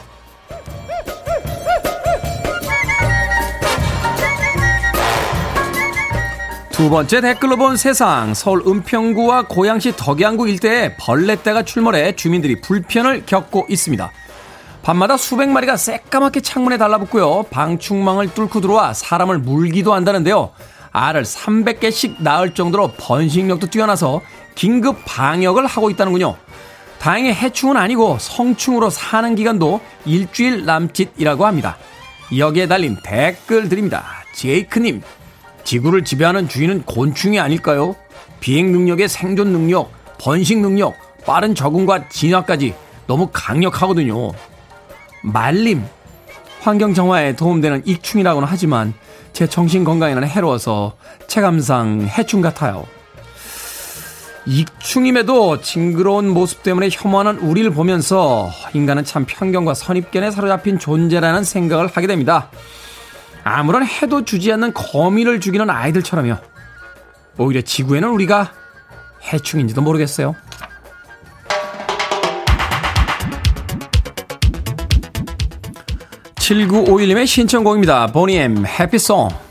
두 번째 댓글로 본 세상 서울 은평구와 고양시 덕양구 일대에 벌레떼가 출몰해 주민들이 불편을 겪고 있습니다. 밤마다 수백 마리가 새까맣게 창문에 달라붙고요. 방충망을 뚫고 들어와 사람을 물기도 한다는데요. 알을 300개씩 낳을 정도로 번식력도 뛰어나서 긴급 방역을 하고 있다는군요. 다행히 해충은 아니고 성충으로 사는 기간도 일주일 남짓이라고 합니다. 여기에 달린 댓글 드립니다. 제이크님, 지구를 지배하는 주인은 곤충이 아닐까요? 비행 능력의 생존 능력, 번식 능력, 빠른 적응과 진화까지 너무 강력하거든요. 말림, 환경 정화에 도움되는 익충이라고는 하지만 제 정신 건강에는 해로워서 체감상 해충 같아요. 익충임에도 징그러운 모습 때문에 혐오하는 우리를 보면서 인간은 참 편견과 선입견에 사로잡힌 존재라는 생각을 하게 됩니다. 아무런 해도 주지 않는 거미를 죽이는 아이들처럼요. 오히려 지구에는 우리가 해충인지도 모르겠어요. 7951님의 신청곡입니다. 보니엠 해피송.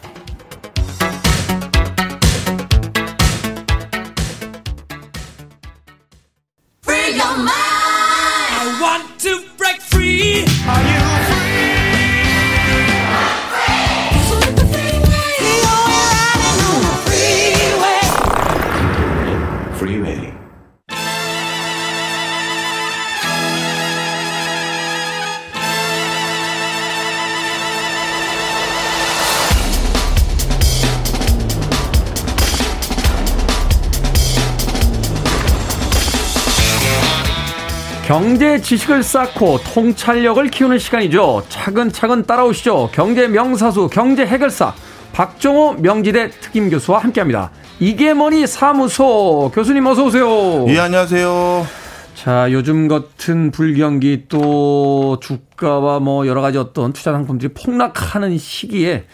지식을 쌓고 통찰력을 키우는 시간이죠. 차근차근 따라오시죠. 경제 명사수, 경제 해결사 박정호 명지대 특임 교수와 함께 합니다. 이게 뭐니 사무소 교수님 어서 오세요. 예 안녕하세요. 자 요즘 같은 불경기 또 주가와 뭐 여러 가지 어떤 투자 상품들이 폭락하는 시기에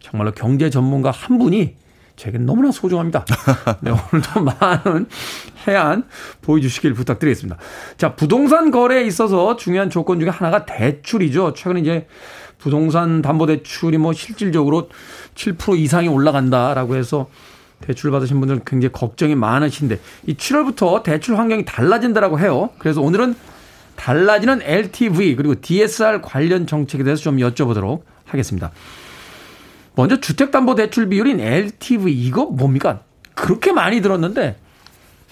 정말로 경제 전문가 한 분이 제게 너무나 소중합니다. 네, 오늘도 많은 해안 보여주시길 부탁드리겠습니다. 자, 부동산 거래에 있어서 중요한 조건 중에 하나가 대출이죠. 최근에 이제 부동산 담보대출이 뭐 실질적으로 7% 이상이 올라간다라고 해서 대출 받으신 분들 굉장히 걱정이 많으신데 이 7월부터 대출 환경이 달라진다라고 해요. 그래서 오늘은 달라지는 LTV 그리고 DSR 관련 정책에 대해서 좀 여쭤보도록 하겠습니다. 먼저 주택담보대출 비율인 LTV 이거 뭡니까? 그렇게 많이 들었는데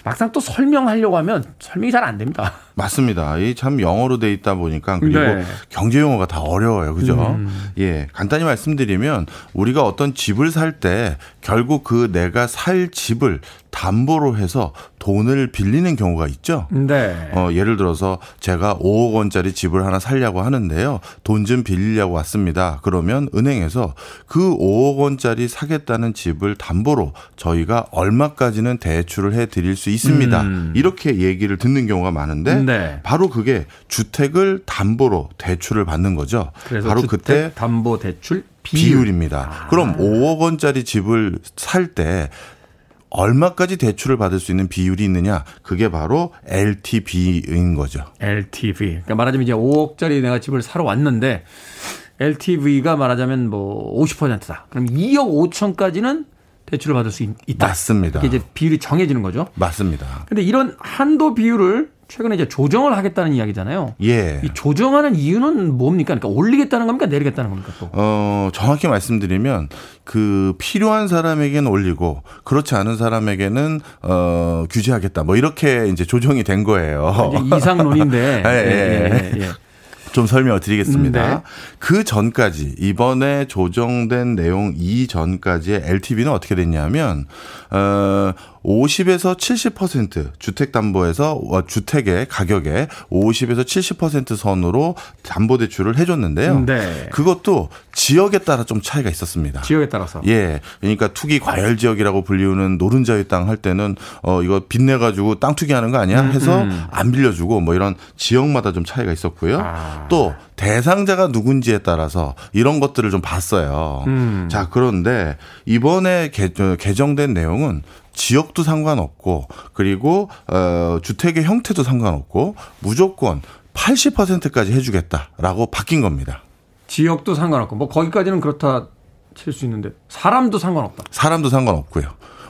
막상 또 설명하려고 하면 설명이 잘 안 됩니다. 맞습니다. 이 참 영어로 돼 있다 보니까 그리고 네. 경제 용어가 다 어려워요. 그죠? 음. 예. 간단히 말씀드리면 우리가 어떤 집을 살 때 결국 그 내가 살 집을 담보로 해서 돈을 빌리는 경우가 있죠. 네. 어, 예를 들어서 제가 5억 원짜리 집을 하나 살려고 하는데요. 돈 좀 빌리려고 왔습니다. 그러면 은행에서 그 5억 원짜리 사겠다는 집을 담보로 저희가 얼마까지는 대출을 해 드릴 수 있습니다. 음. 이렇게 얘기를 듣는 경우가 많은데 네. 바로 그게 주택을 담보로 대출을 받는 거죠. 바로 그때 담보 대출 비율. 입니다 아. 그럼 5억 원짜리 집을 살 때 얼마까지 대출을 받을 수 있는 비율이 있느냐? 그게 바로 LTV인 거죠. LTV. 그러니까 말하자면 이제 5억짜리 내가 집을 사러 왔는데 LTV가 말하자면 뭐 50%다. 그럼 2억 5천까지는 대출을 받을 수 있 다. 맞습니다. 이게 이제 비율이 정해지는 거죠. 맞습니다. 근데 이런 한도 비율을 최근에 이제 조정을 하겠다는 이야기잖아요. 예. 이 조정하는 이유는 뭡니까? 그러니까 올리겠다는 겁니까? 내리겠다는 겁니까? 또? 어, 정확히 말씀드리면 그 필요한 사람에게는 올리고 그렇지 않은 사람에게는 어, 규제하겠다. 뭐 이렇게 이제 조정이 된 거예요. 이제 이상론인데. 예, 예, 예, 예. 좀 설명을 드리겠습니다. 네. 그 전까지 이번에 조정된 내용 이전까지의 LTV는 어떻게 됐냐면 어 50에서 70% 주택담보에서 주택의 가격에 50에서 70% 선으로 담보대출을 해줬는데요. 네. 그것도 지역에 따라 좀 차이가 있었습니다. 지역에 따라서. 예. 그러니까 투기 과열 지역이라고 불리우는 노른자유 땅 할 때는 어 이거 빚내 가지고 땅 투기하는 거 아니야? 음, 해서 음, 음. 안 빌려주고 뭐 이런 지역마다 좀 차이가 있었고요. 아. 또 대상자가 누군지에 따라서 이런 것들을 좀 봤어요. 음. 자 그런데 이번에 개정된 내용은 지역도 상관없고 그리고 어 주택의 형태도 상관없고 무조건 80%까지 해주겠다라고 바뀐 겁니다. 지역도 상관없고 뭐 거기까지는 그렇다 칠 수 있는데 사람도 상관없다. 사람도 상관없고요.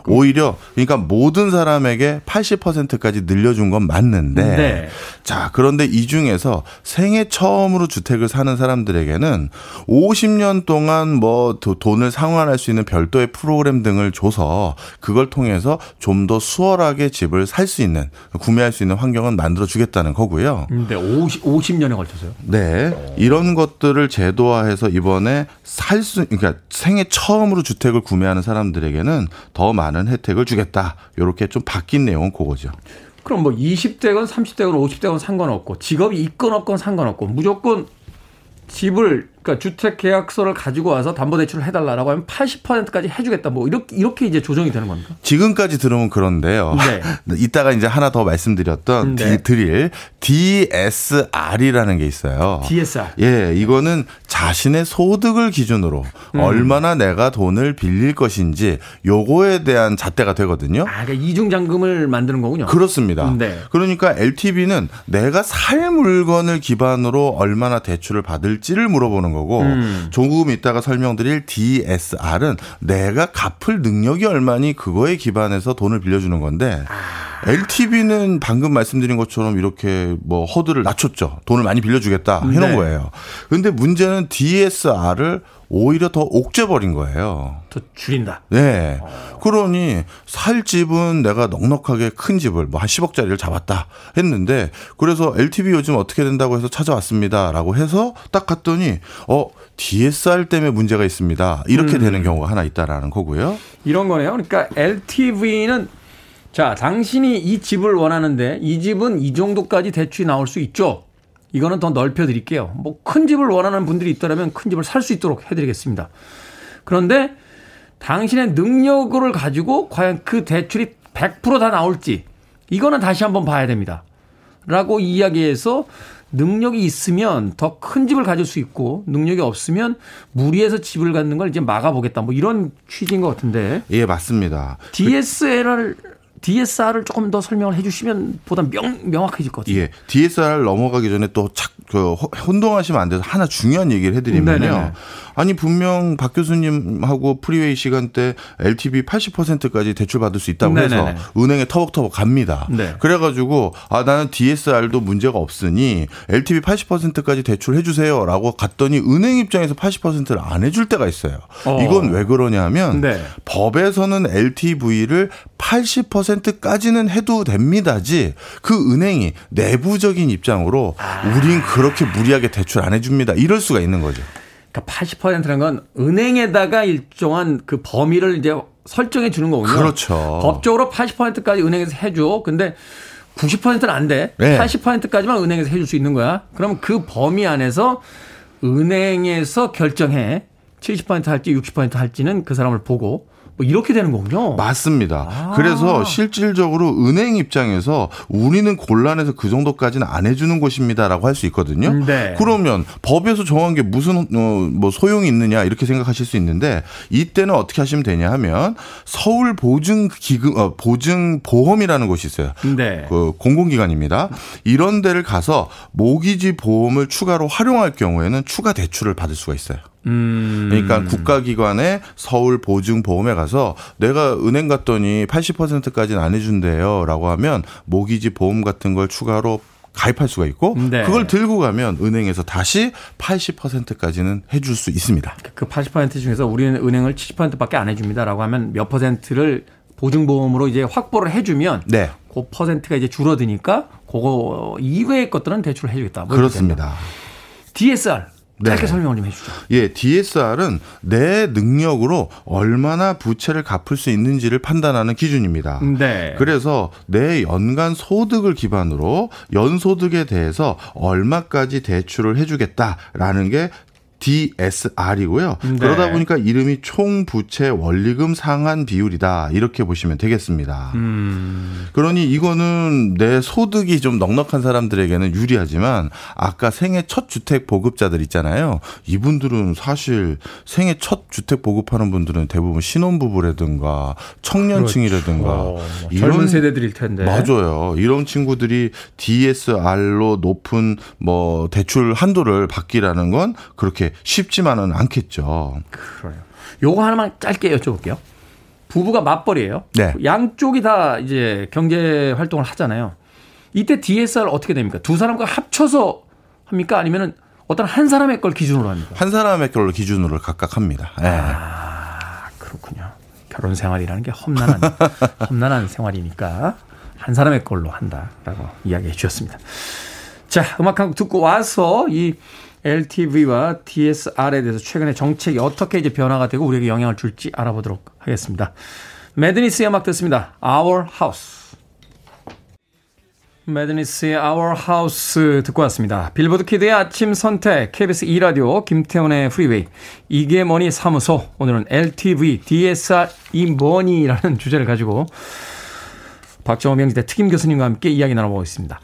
오히려 그러니까 모든 사람에게 80%까지 늘려준 건 맞는데 네. 자 그런데 이 중에서 생애 처음으로 주택을 사는 사람들에게는 50년 동안 뭐 돈을 상환할 수 있는 별도의 프로그램 등을 줘서 그걸 통해서 좀 더 수월하게 집을 살 수 있는 구매할 수 있는 환경을 만들어 주겠다는 거고요. 근데 50, 50년에 걸쳐서요? 네. 이런 것들을 제도화해서 이번에 살 수 그러니까 생애 처음으로 주택을 구매하는 사람들에게는 더 많은 많은 혜택을 주겠다. 이렇게 좀 바뀐 내용은 그거죠. 그럼 뭐 20대건 30대건 50대건 상관없고 직업이 있건 없건 상관없고 무조건 집을 그러니까 주택 계약서를 가지고 와서 담보 대출을 해달라라고 하면 80%까지 해주겠다. 뭐 이렇게 이렇게 이제 조정이 되는 겁니까? 지금까지 들으면 그런데요. 네. 이따가 이제 하나 더 말씀드렸던 네. 드릴 DSR이라는 게 있어요. DSR. 예, 이거는 자신의 소득을 기준으로 음. 얼마나 내가 돈을 빌릴 것인지 요거에 대한 잣대가 되거든요. 아, 그러니까 이중 잔금을 만드는 거군요. 그렇습니다. 네. 그러니까 LTV는 내가 살 물건을 기반으로 얼마나 대출을 받을지를 물어보는 거고 음. 조금 이따가 설명드릴 DSR은 내가 갚을 능력이 얼마니 그거에 기반해서 돈을 빌려주는 건데 아. LTV는 방금 말씀드린 것처럼 이렇게 뭐 허들을 낮췄죠. 돈을 많이 빌려주겠다 해놓은 네. 거예요. 그런데 문제는 DSR을 오히려 더 옥죄버린 거예요. 더 줄인다. 네. 어. 그러니 살 집은 내가 넉넉하게 큰 집을 뭐 한 10억짜리를 잡았다 했는데 그래서 LTV 요즘 어떻게 된다고 해서 찾아왔습니다라고 해서 딱 갔더니 어 DSR 때문에 문제가 있습니다. 이렇게 음. 되는 경우가 하나 있다라는 거고요. 이런 거네요. 그러니까 LTV는 자, 당신이 이 집을 원하는데 이 집은 이 정도까지 대출이 나올 수 있죠. 이거는 더 넓혀 드릴게요. 뭐 큰 집을 원하는 분들이 있더라면 큰 집을 살 수 있도록 해 드리겠습니다. 그런데 당신의 능력을 가지고 과연 그 대출이 100%다 나올지 이거는 다시 한번 봐야 됩니다. 라고 이야기해서 능력이 있으면 더 큰 집을 가질 수 있고 능력이 없으면 무리해서 집을 갖는 걸 이제 막아보겠다. 뭐 이런 취지인 것 같은데. 예, 맞습니다. DSLR DSR을 조금 더 설명을 해주시면 보다 명, 명확해질 것 같아요. 예, DSR 넘어가기 전에 또 착그 혼동하시면 안 돼서 하나 중요한 얘기를 해드리면요. 네네. 아니 분명 박 교수님하고 프리웨이 시간대 LTV 80%까지 대출 받을 수 있다고 네네네. 해서 은행에 터벅터벅 갑니다. 네. 그래가지고 아 나는 DSR도 문제가 없으니 LTV 80%까지 대출해 주세요라고 갔더니 은행 입장에서 80%를 안 해줄 때가 있어요. 어. 이건 왜 그러냐면 네. 법에서는 LTV를 80%까지는 해도 됩니다지 그 은행이 내부적인 입장으로 아. 우린 그 렇게 무리하게 대출 안 해줍니다. 이럴 수가 있는 거죠. 그러니까 80%라는 건 은행에다가 일정한 그 범위를 이제 설정해 주는 거군요. 그렇죠. 법적으로 80%까지 은행에서 해줘. 근데 90%는 안 돼. 네. 80%까지만 은행에서 해줄 수 있는 거야. 그러면 그 범위 안에서 은행에서 결정해. 70% 할지 60% 할지는 그 사람을 보고 뭐 이렇게 되는 거군요. 맞습니다. 아. 그래서 실질적으로 은행 입장에서 우리는 곤란해서 그 정도까지는 안 해주는 곳입니다라고 할 수 있거든요. 네. 그러면 법에서 정한 게 무슨 어, 뭐 소용이 있느냐 이렇게 생각하실 수 있는데 이때는 어떻게 하시면 되냐 하면 서울 보증 기금 어, 보증 보험이라는 곳이 있어요. 네. 그 공공기관입니다. 이런 데를 가서 모기지 보험을 추가로 활용할 경우에는 추가 대출을 받을 수가 있어요. 음. 그러니까 국가기관의 서울 보증보험에 가서 내가 은행 갔더니 80%까지는 안 해준대요라고 하면 모기지 보험 같은 걸 추가로 가입할 수가 있고 네. 그걸 들고 가면 은행에서 다시 80%까지는 해줄 수 있습니다. 그 80% 중에서 우리는 은행을 70%밖에 안 해줍니다라고 하면 몇 퍼센트를 보증보험으로 이제 확보를 해주면 네. 그 퍼센트가 이제 줄어드니까 그거 이외의 것들은 대출을 해주겠다. 뭐 그렇습니다. DSR 짧게 네. 설명을 좀 해주죠. 예, DSR은 내 능력으로 얼마나 부채를 갚을 수 있는지를 판단하는 기준입니다. 네. 그래서 내 연간 소득을 기반으로 연소득에 대해서 얼마까지 대출을 해주겠다라는 게 DSR이고요. 네. 그러다 보니까 이름이 총부채 원리금 상한 비율이다. 이렇게 보시면 되겠습니다. 음. 그러니 이거는 내 소득이 좀 넉넉한 사람들에게는 유리하지만 아까 생애 첫 주택 보급자들 있잖아요. 이분들은 사실 생애 첫 주택 보급하는 분들은 대부분 신혼부부라든가 청년층이라든가 그렇죠. 이런 젊은 세대들일 텐데. 맞아요. 이런 친구들이 DSR로 높은 뭐 대출 한도를 받기라는 건 그렇게 쉽지만은 않겠죠. 그래요. 요거 하나만 짧게 여쭤볼게요. 부부가 맞벌이에요. 네. 양쪽이 다 이제 경제 활동을 하잖아요. 이때 DSR 어떻게 됩니까? 두 사람과 합쳐서 합니까? 아니면은 어떤 한 사람의 걸 기준으로 합니까? 한 사람의 걸로 기준으로 각각 합니다. 네. 아, 그렇군요. 결혼 생활이라는 게 험난한 험난한 생활이니까 한 사람의 걸로 한다라고 이야기해 주셨습니다. 자, 음악 한 곡 듣고 와서 이 LTV와 DSR에 대해서 최근에 정책이 어떻게 이제 변화가 되고 우리에게 영향을 줄지 알아보도록 하겠습니다. 매드니스의 음악 듣습니다. Our House. 매드니스의 Our House 듣고 왔습니다. 빌보드 키드의 아침 선택, KBS 2라디오, 김태훈의 프리웨이, 이게 뭐니 사무소, 오늘은 LTV, DSR 이 뭐니라는 주제를 가지고 박정호 명지대 특임 교수님과 함께 이야기 나눠보고 있습니다.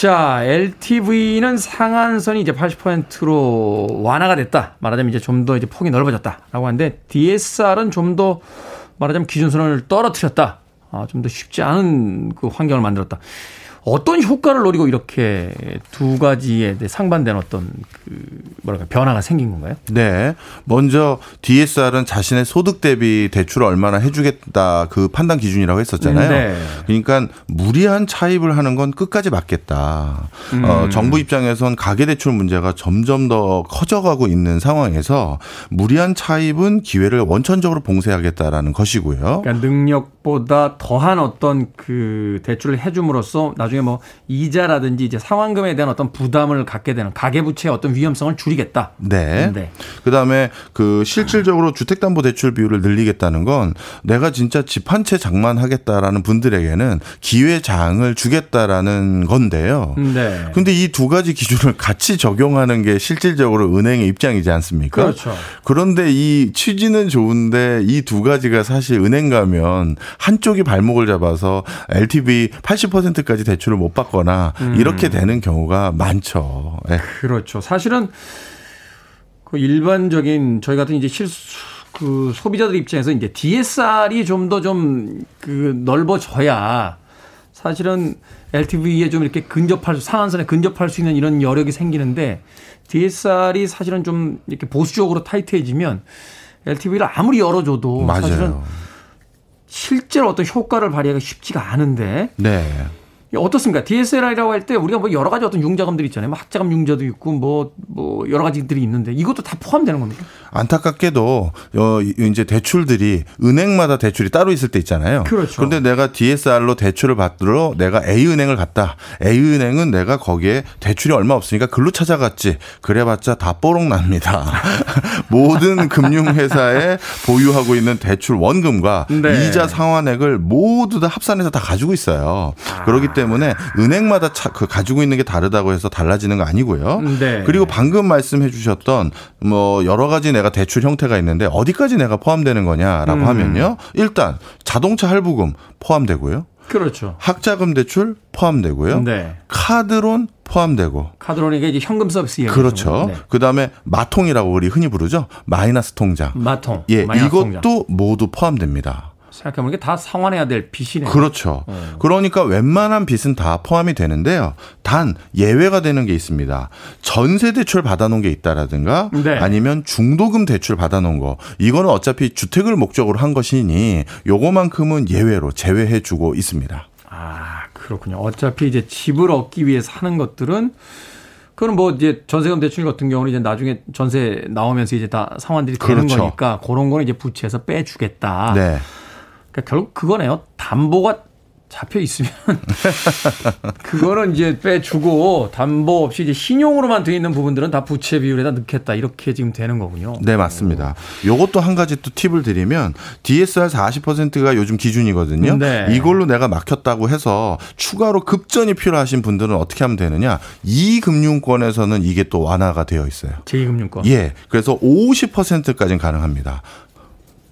자, LTV는 상한선이 이제 80%로 완화가 됐다. 말하자면 이제 좀 더 이제 폭이 넓어졌다라고 하는데 DSR은 좀 더 말하자면 기준선을 떨어뜨렸다. 아, 좀 더 쉽지 않은 그 환경을 만들었다. 어떤 효과를 노리고 이렇게 두 가지에 상반된 어떤 그 뭐랄까 변화가 생긴 건가요? 네. 먼저 DSR은 자신의 소득 대비 대출을 얼마나 해주겠다 그 판단 기준이라고 했었잖아요. 네. 그러니까 무리한 차입을 하는 건 끝까지 막겠다. 음. 어, 정부 입장에선 가계대출 문제가 점점 더 커져가고 있는 상황에서 무리한 차입은 기회를 원천적으로 봉쇄하겠다라는 것이고요. 그러니까 능력보다 더한 어떤 그 대출을 해줌으로써 나중 에 뭐 이자라든지 이제 상환금에 대한 어떤 부담을 갖게 되는 가계부채의 어떤 위험성을 줄이겠다. 네. 네. 그다음에 그 실질적으로 주택담보대출 비율을 늘리겠다는 건 내가 진짜 집 한 채 장만하겠다라는 분들에게는 기회 장을 주겠다라는 건데요. 네. 근데 이 두 가지 기준을 같이 적용하는 게 실질적으로 은행의 입장이지 않습니까? 그렇죠. 그런데 이 취지는 좋은데 이 두 가지가 사실 은행 가면 한쪽이 발목을 잡아서 LTV 80%까지 대출 대출을 못 받거나 음. 이렇게 되는 경우가 많죠. 네. 그렇죠. 사실은 그 일반적인 저희 같은 이제 실수 그 소비자들 입장에서 이제 DSR이 좀 더 좀 그 넓어져야 사실은 LTV에 좀 이렇게 근접할 수, 상한선에 근접할 수 있는 이런 여력이 생기는데 DSR이 사실은 좀 이렇게 보수적으로 타이트해지면 LTV를 아무리 열어줘도 맞아요. 사실은 실제로 어떤 효과를 발휘하기가 쉽지가 않은데 네. 어떻습니까? DSLR이라고 할 때 우리가 뭐 여러 가지 어떤 융자금들이 있잖아요. 뭐 학자금 융자도 있고 뭐, 뭐 여러 가지들이 있는데 이것도 다 포함되는 겁니까? 안타깝게도 어 이제 대출들이 은행마다 대출이 따로 있을 때 있잖아요. 그렇죠. 그런데 내가 DSR로 대출을 받으러 내가 A 은행을 갔다. A 은행은 내가 거기에 대출이 얼마 없으니까 글로 찾아갔지. 그래봤자 다 뽀록 납니다. 모든 금융회사에 보유하고 있는 대출 원금과 네. 이자 상환액을 모두 다 합산해서 다 가지고 있어요. 아. 그렇기 때문에 은행마다 차, 그 가지고 있는 게 다르다고 해서 달라지는 거 아니고요. 네. 그리고 방금 말씀해 주셨던 뭐 여러 가지 내가 대출 형태가 있는데 어디까지 내가 포함되는 거냐라고 음. 하면요. 일단 자동차 할부금 포함되고요. 그렇죠. 학자금 대출 포함되고요. 네. 카드론 포함되고. 카드론이 이게 현금 서비스 그렇죠. 네. 그다음에 마통이라고 우리 흔히 부르죠. 마이너스 통장. 마통. 예, 이것도 통장. 모두 포함됩니다. 생각해보면 다 상환해야 될 빚이네요. 그렇죠. 음. 그러니까 웬만한 빚은 다 포함이 되는데요. 단 예외가 되는 게 있습니다. 전세 대출 받아놓은 게 있다라든가 네. 아니면 중도금 대출 받아놓은 거 이거는 어차피 주택을 목적으로 한 것이니 요거만큼은 예외로 제외해주고 있습니다. 아 그렇군요. 어차피 이제 집을 얻기 위해서 하는 것들은 그건 뭐 이제 전세금 대출 같은 경우는 이제 나중에 전세 나오면서 이제 다 상환들이 되는 그렇죠. 거니까 그런 거는 이제 부채에서 빼주겠다. 네. 그러니까 결국 그거네요. 담보가 잡혀 있으면 그거는 이제 빼주고 담보 없이 이제 신용으로만 돼 있는 부분들은 다 부채 비율에다 넣겠다 이렇게 지금 되는 거군요. 네 맞습니다. 요것도 한 가지 또 팁을 드리면 DSR 40%가 요즘 기준이거든요. 네. 이걸로 내가 막혔다고 해서 추가로 급전이 필요하신 분들은 어떻게 하면 되느냐? 이 금융권에서는 이게 또 완화가 되어 있어요. 제2금융권. 예. 그래서 50%까지는 가능합니다.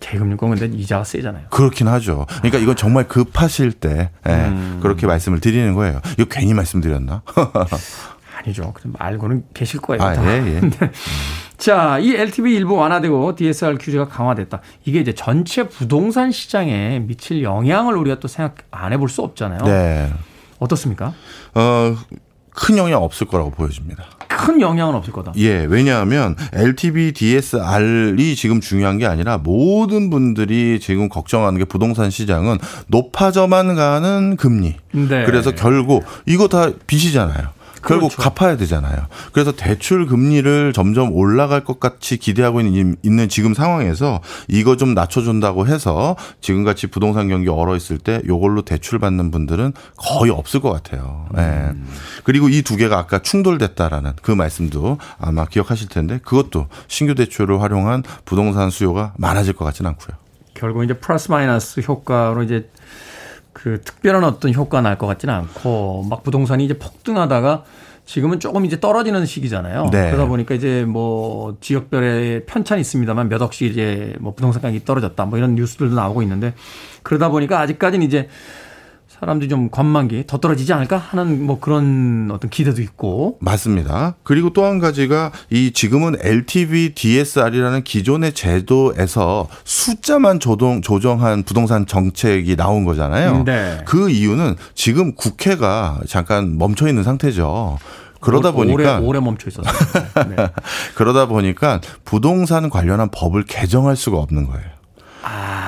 대금융권 근데 이자가 세잖아요. 그렇긴 하죠. 그러니까 이건 정말 급하실 때 예, 음. 그렇게 말씀을 드리는 거예요. 이거 괜히 말씀드렸나? 아니죠. 그럼 알고는 계실 거예요. 아, 예, 예. 네. 자, 이 LTV 일부 완화되고 DSR 규제가 강화됐다. 이게 이제 전체 부동산 시장에 미칠 영향을 우리가 또 생각 안 해볼 수 없잖아요. 네. 어떻습니까? 어, 큰 영향 없을 거라고 보여집니다. 큰 영향은 없을 거다. 예, 왜냐하면 LTV, DSR이 지금 중요한 게 아니라 모든 분들이 지금 걱정하는 게 부동산 시장은 높아져만 가는 금리. 네. 그래서 결국 이거 다 빚이잖아요. 결국 그렇죠. 갚아야 되잖아요. 그래서 대출 금리를 점점 올라갈 것 같이 기대하고 있는, 있는 지금 상황에서 이거 좀 낮춰준다고 해서 지금같이 부동산 경기 얼어 있을 때 이걸로 대출 받는 분들은 거의 없을 것 같아요. 예. 네. 음. 그리고 이 두 개가 아까 충돌됐다라는 그 말씀도 아마 기억하실 텐데 그것도 신규 대출을 활용한 부동산 수요가 많아질 것 같지는 않고요. 결국 이제 플러스 마이너스 효과로 이제 그 특별한 어떤 효과 날 것 같지는 않고 막 부동산이 이제 폭등하다가 지금은 조금 이제 떨어지는 시기잖아요. 네. 그러다 보니까 이제 뭐 지역별의 편차는 있습니다만 몇 억씩 이제 뭐 부동산 가격이 떨어졌다 뭐 이런 뉴스들도 나오고 있는데 그러다 보니까 아직까지는 이제 사람들이 좀 관망기 더 떨어지지 않을까 하는 뭐 그런 어떤 기대도 있고 맞습니다. 그리고 또 한 가지가 이 지금은 LTV DSR이라는 기존의 제도에서 숫자만 조정 조정한 부동산 정책이 나온 거잖아요. 네. 그 이유는 지금 국회가 잠깐 멈춰 있는 상태죠. 그러다 보니까 오래, 오래 멈춰 있었어요. 네. 그러다 보니까 부동산 관련한 법을 개정할 수가 없는 거예요. 아.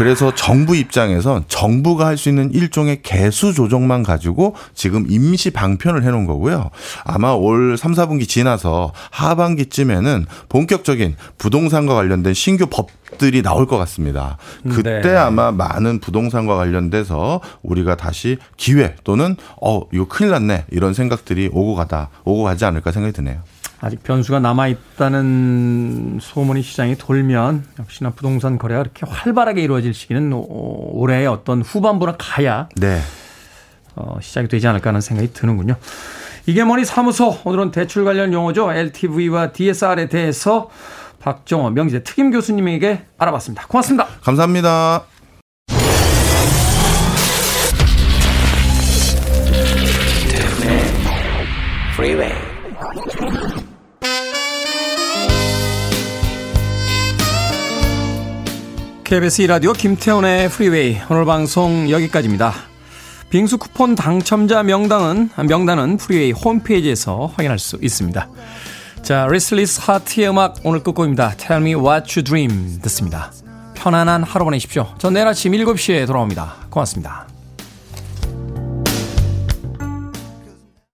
그래서 정부 입장에선 정부가 할 수 있는 일종의 개수 조정만 가지고 지금 임시 방편을 해놓은 거고요. 아마 올 3, 4분기 지나서 하반기쯤에는 본격적인 부동산과 관련된 신규 법들이 나올 것 같습니다. 그때 네. 아마 많은 부동산과 관련돼서 우리가 다시 기회 또는 어 이거 큰일 났네 이런 생각들이 오고 가다 오고 가지 않을까 생각이 드네요. 아직 변수가 남아있다는 소문이 시장에 돌면 역시나 부동산 거래가 그렇게 활발하게 이루어질 시기는 올해의 어떤 후반부나 가야 네. 어, 시작이 되지 않을까 하는 생각이 드는군요. 이게 뭐니 사무소 오늘은 대출 관련 용어죠. LTV와 DSR에 대해서 박정호 명지대 특임 교수님에게 알아봤습니다. 고맙습니다. 감사합니다. KBS 2라디오 김태훈의 프리웨이 오늘 방송 여기까지입니다. 빙수 쿠폰 당첨자 명단은 명단은 프리웨이 홈페이지에서 확인할 수 있습니다. 자, 레스틀리스 하트의 음악 오늘 끝곡입니다. Tell me what you dream 듣습니다. 편안한 하루 보내십시오. 전 내일 아침 7시에 돌아옵니다. 고맙습니다.